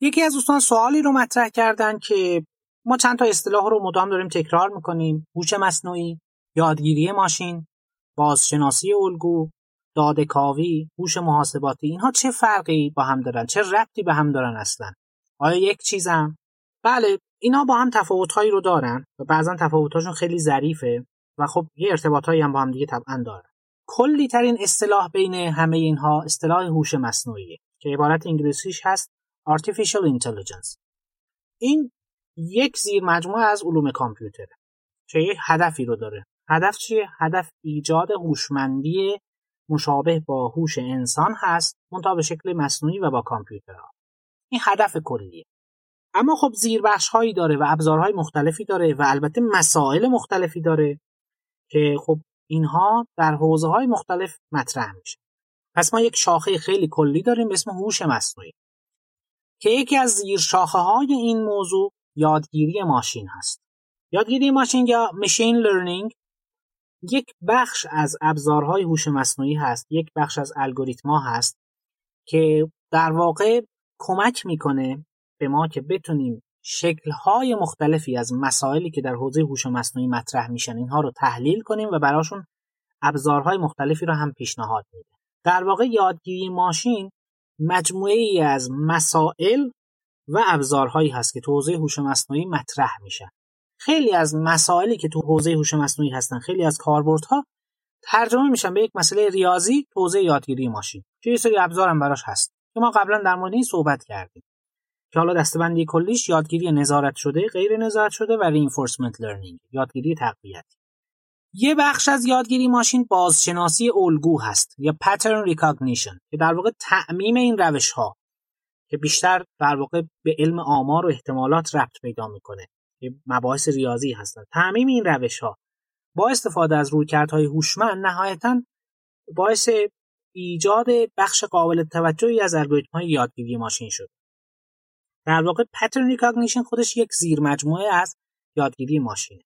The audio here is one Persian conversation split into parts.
یکی از دوستان سوالی رو مطرح کردن که ما چند تا اصطلاح رو مدام داریم تکرار می‌کنیم. هوش مصنوعی یادگیری ماشین بازشناسی الگو داده کاوی هوش محاسباتی. اینها چه فرقی با هم دارن؟ چه ربطی به هم دارن اصلا؟ آیا یک چیزم؟ بله اینا با هم تفاوتهایی رو دارن و بعضا تفاوتهاشون خیلی ظریفه و خب یه ارتباطهایی هم با هم دیگه طبعا دارن. کلی ترین اصطلاح بین همه اینها اصطلاح هوش مصنوعیه که عبارت انگلیسیش هست Artificial Intelligence. این یک زیر مجموعه از علوم کامپیوتره. که یک هدفی رو داره. هدف چیه؟ هدف ایجاد هوشمندی مشابه با هوش انسان هست منتها به شکل مصنوعی و با کامپیوترها. این هدف کلیه. اما خب زیربخش هایی داره و ابزارهای مختلفی داره و البته مسائل مختلفی داره که خب اینها در حوزه های مختلف مطرح میشه. پس ما یک شاخه خیلی کلی داریم به اسم هوش مصنوعی. که یکی از زیر شاخه های این موضوع یادگیری ماشین هست. یادگیری ماشین یا ماشین لرنینگ یک بخش از ابزارهای هوش مصنوعی هست یک بخش از الگوریتما هست که در واقع کمک می‌کنه به ما که بتونیم شکلهای مختلفی از مسائلی که در حوزه هوش مصنوعی مطرح میشن اینها رو تحلیل کنیم و براشون ابزارهای مختلفی رو هم پیشنهاد میده. در واقع یادگیری ماشین مجموعه ای از مسائل و ابزارهایی هست که تو حوزه هوش مصنوعی مطرح میشن. خیلی از مسائلی که تو حوزه هوش مصنوعی هستن خیلی از کاربردها ترجمه میشن به یک مسئله ریاضی تو حوزه یادگیری ماشین که سری ابزارم براش هست که ما قبلا در مورد این صحبت کردیم. که حالا دستبندی کلیش یادگیری نظارت شده غیر نظارت شده و رینفورسمنت لرنینگ یادگیری تقویتی. یه بخش از یادگیری ماشین بازشناسی الگو هست یا pattern recognition که در واقع تعمیم این روش ها که بیشتر در واقع به علم آمار و احتمالات ربط پیدا می‌کنه که مباحث ریاضی هستن. تعمیم این روش ها با استفاده از رویکردهای هوشمند نهایتا باعث ایجاد بخش قابل توجهی از الگوریتم های یادگیری ماشین شد در واقع pattern recognition خودش یک زیر مجموعه از یادگیری ماشینه.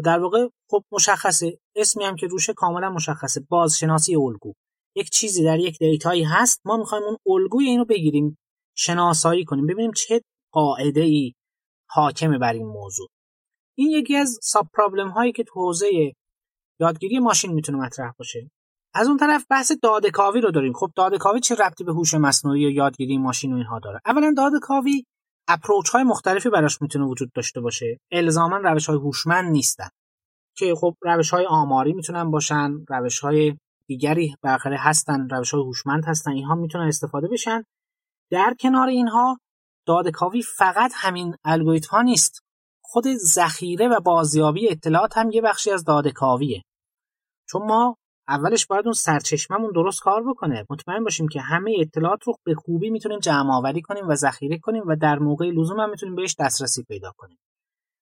و در واقع خب مشخصه. اسمی هم که روشه کاملا مشخصه. بازشناسی الگو. یک چیزی در یک دیتایی هست. ما می‌خوایم اون الگوی اینو بگیریم. شناسایی کنیم. ببینیم چه قاعده ای حاکمه بر این موضوع. این یکی از ساب پرابلم هایی که تو حوزه یادگیری ماشین می‌تونه مطرح باشه. از اون طرف بحث داده کاوی رو داریم. خب داده کاوی چه ربطی به هوش مصنوعی یا یادگیری ماشین و اینها داره؟ اولا داده کاوی اپروچ های مختلفی براش می‌تونه وجود داشته باشه. الزاما روش های هوشمند نیستن. که خب روش های آماری می‌تونن باشن روش های دیگری بالاخره هستن روش های هوشمند هستن اینها می‌تونن استفاده بشن. در کنار اینها داده کاوی فقط همین الگوریتم ها نیست. خود ذخیره و بازیابی اطلاعات هم یه بخشی از داده کاویه چون ما اولش باید اون سرچشممون درست کار بکنه. مطمئن باشیم که همه اطلاعات رو به خوبی می‌تونیم جمع آوری کنیم و ذخیره کنیم و در موقع لزوم هم می‌تونیم بهش دسترسی پیدا کنیم.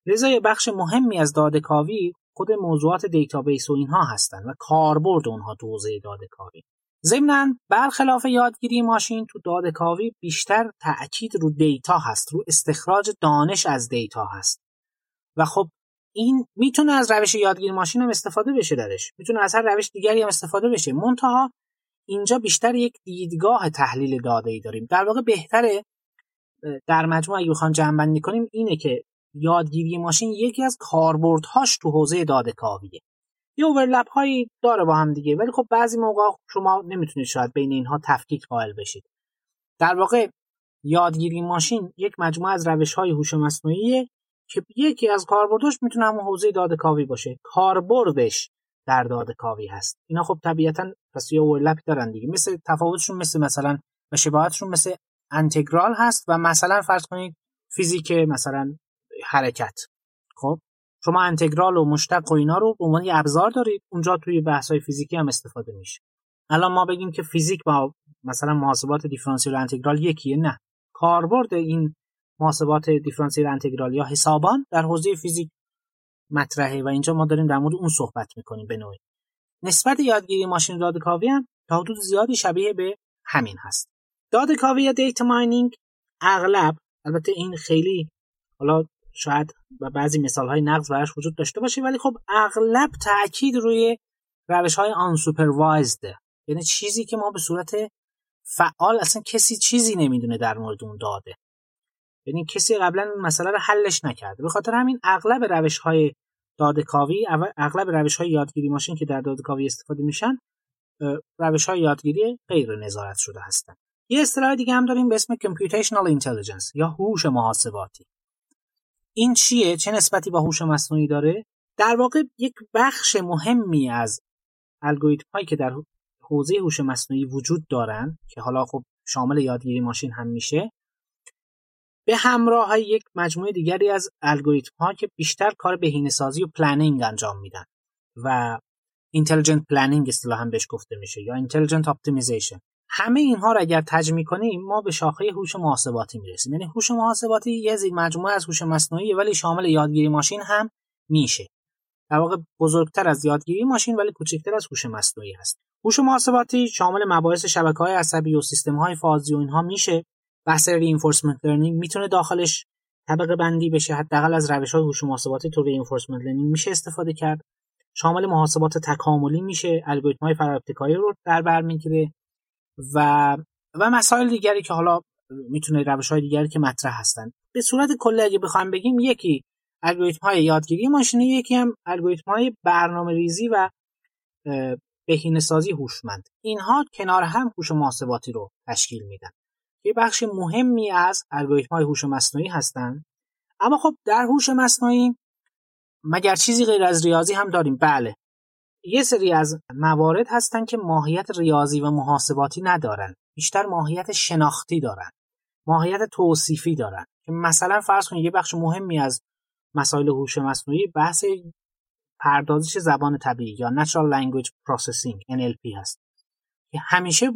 لذا یه بخش مهمی از داده کاوی خود موضوعات database و اینها هستن و کاربرد اونها تو حوزه داده کاوی ضمنا برخلاف یادگیری ماشین تو داده کاوی بیشتر تاکید رو data هست رو استخراج دانش از data هست. و خب این می‌تونه از روش یادگیری ماشین هم استفاده بشه درش. می‌تونه از هر روش دیگری هم استفاده بشه. منتها اینجا بیشتر یک دیدگاه تحلیل داده ای داریم. در واقع بهتره در مجموع اگه بخوام جمع کنیم اینه که یادگیری ماشین یکی از کاربردهاش تو حوزه داده کاویه. یه اوورلپ هایی داره با هم دیگه ولی خب بعضی موقع شما نمی‌تونید شاید بین اینها تفکیک قائل بشید. در واقع یادگیری ماشین یک مجموعه از روش های هوش مصنوعی که یکی از کاربردش می‌تونه همون حوزه داده کاوی باشه. کاربردش در داده کاوی هست. اینا خب طبیعتا پس یه اورلپ دارن دیگه. مثل تفاوتشون مثل مثلا و شباهتشون مثل انتگرال هست و مثلا فرض کنید فیزیک مثلا حرکت. خب؟ شما انتگرال و مشتق و اینا رو به عنوان ابزار دارید. اونجا توی بحث های فیزیکی هم استفاده میشه. الان ما بگیم که فیزیک با مثلا محاسبات دیفرانسیل و انتگرال یکیه. نه. کاربرد این محاسبات دیفرانسیل انتگرال یا حسابان در حوزه فیزیک مطرحه و اینجا ما داریم در مورد اون صحبت می‌کنیم به نوعی. نسبت یادگیری ماشین داده کاوی هم تا حدود زیادی شبیه به همین هست. داده کاوی یا دیتا ماینینگ اغلب البته این خیلی حالا شاید و بعضی مثال های نقض براش وجود داشته باشه ولی خب اغلب تاکید روی روش های آن یعنی چیزی که ما به صورت فعال اصلا کسی چیزی نمی‌دونه در مورد اون داده. یعنی کسی قبلا این مسئله رو حلش نکرده. به خاطر همین اغلب روش های دادکاوی اغلب روش های یادگیری ماشین که در دادکاوی استفاده میشن روش های یادگیری غیر نظارت شده هستند یه اصطلاح دیگه هم داریم به اسم computational intelligence یا هوش محاسباتی. این چیه؟ چه نسبتی با هوش مصنوعی داره؟ در واقع یک بخش مهمی از الگوریتم هایی که در حوزه هوش مصنوعی وجود دارن که حالا خب شامل یادگیری ماشین هم میشه به همراه یک مجموعه دیگری از الگوریتم ها که بیشتر کار بهینه‌سازی و planning انجام میدن و intelligent planning اصطلاحا بهش گفته میشه یا intelligent optimization همه اینها رو اگر تجمیع کنیم ما به شاخه هوش محاسباتی می‌رسیم. یعنی هوش محاسباتی یه زیر مجموعه از هوش مصنوعی ولی شامل یادگیری ماشین هم میشه. در واقع بزرگتر از یادگیری ماشین ولی کوچکتر از هوش مصنوعی هست. هوش محاسباتی شامل مباحث شبکه های عصبی و سیستم های فازی و اینها میشه. بحث reinforcement learning می‌تونه داخلش طبقه بندی بشه حداقل از روش های هوش محاسباتی تو reinforcement learning میشه استفاده کرد. شامل محاسبات تکاملی میشه الگوریتم های فراابتکاری رو در بر می‌گیره و و مسائل دیگری که حالا می‌تونه روش های دیگری که مطرح هستن. به صورت کلی اگه بخوایم بگیم یکی الگوریتم های یادگیری ماشینی یکی هم الگوریتم های برنامه ریزی و بهینه سازی هوشمند. اینها کنار هم هوش محاسباتی رو تشکیل میدن. یه بخش مهمی از الگوریتم های هوش مصنوعی هستند اما خب در هوش مصنوعی مگر چیزی غیر از ریاضی هم داریم؟ بله. یه سری از موارد هستن که ماهیت ریاضی و محاسباتی ندارن. بیشتر ماهیت شناختی دارن. ماهیت توصیفی دارن. که مثلا فرض کنید یه بخش مهمی از مسائل هوش مصنوعی بحث پردازش زبان طبیعی یا Natural Language Processing NLP هست. که همیشه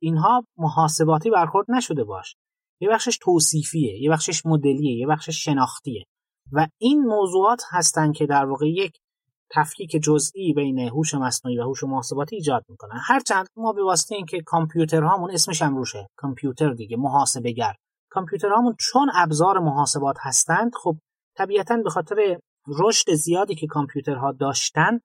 اینها محاسباتی برخورد نشده باش. یه بخشش توصیفیه یه بخشش مدلیه یه بخشش شناختیه. و این موضوعات هستن که در واقع یک تفکیک جزئی بین هوش مصنوعی و هوش محاسباتی ایجاد می‌کنن. هرچند ما به واسطه اینکه کامپیوترهامون اسمش هم روشه کامپیوتر دیگه محاسبه گر کامپیوترهامون چون ابزار محاسبات هستند خب طبیعتا به خاطر رشد زیادی که کامپیوترها داشتن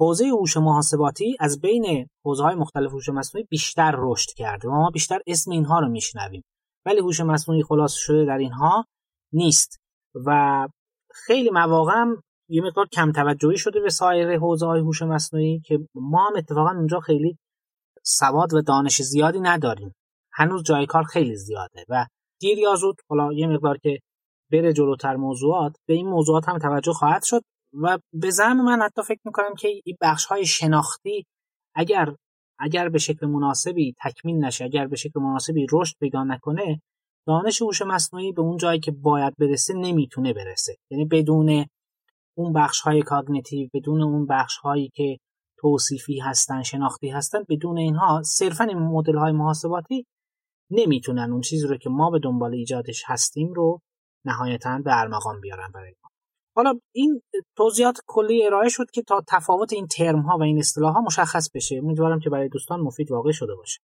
حوزه هوش محاسباتی از بین حوزه های مختلف هوش مصنوعی بیشتر رشد کرده. و ما بیشتر اسم اینها رو میشنویم. ولی هوش مصنوعی خلاص شده در اینها نیست. و خیلی مواقع یه مقدار کم توجهی شده به سایر حوزه های هوش مصنوعی که ما هم اتفاقا اونجا خیلی سواد و دانش زیادی نداریم. هنوز جای کار خیلی زیاده و دیر یا زود حالا یه مقدار که بره جلوتر موضوعات به این موضوعات هم توجه خواهد شد. و به زعم من حتی فکر می‌کنم که این بخش های شناختی اگر اگر به شکل مناسبی تکمیل نشه اگر به شکل مناسبی رشد پیدا نکنه دانش هوش مصنوعی به اون جایی که باید برسه نمی‌تونه برسه. یعنی بدون اون بخش های کاگنیتیو بدون اون بخش هایی که توصیفی هستن شناختی هستن بدون اینها صرفا این مدل های محاسباتی نمی‌تونن. اون چیزی رو که ما به دنبال ایجادش هستیم رو نهایتا به ارمغان بیارن برای حالا این توضیحات کلی ارائه شد که تا تفاوت این ترم ها و این اصطلاح ها مشخص بشه. امیدوارم که برای دوستان مفید واقع شده باشه.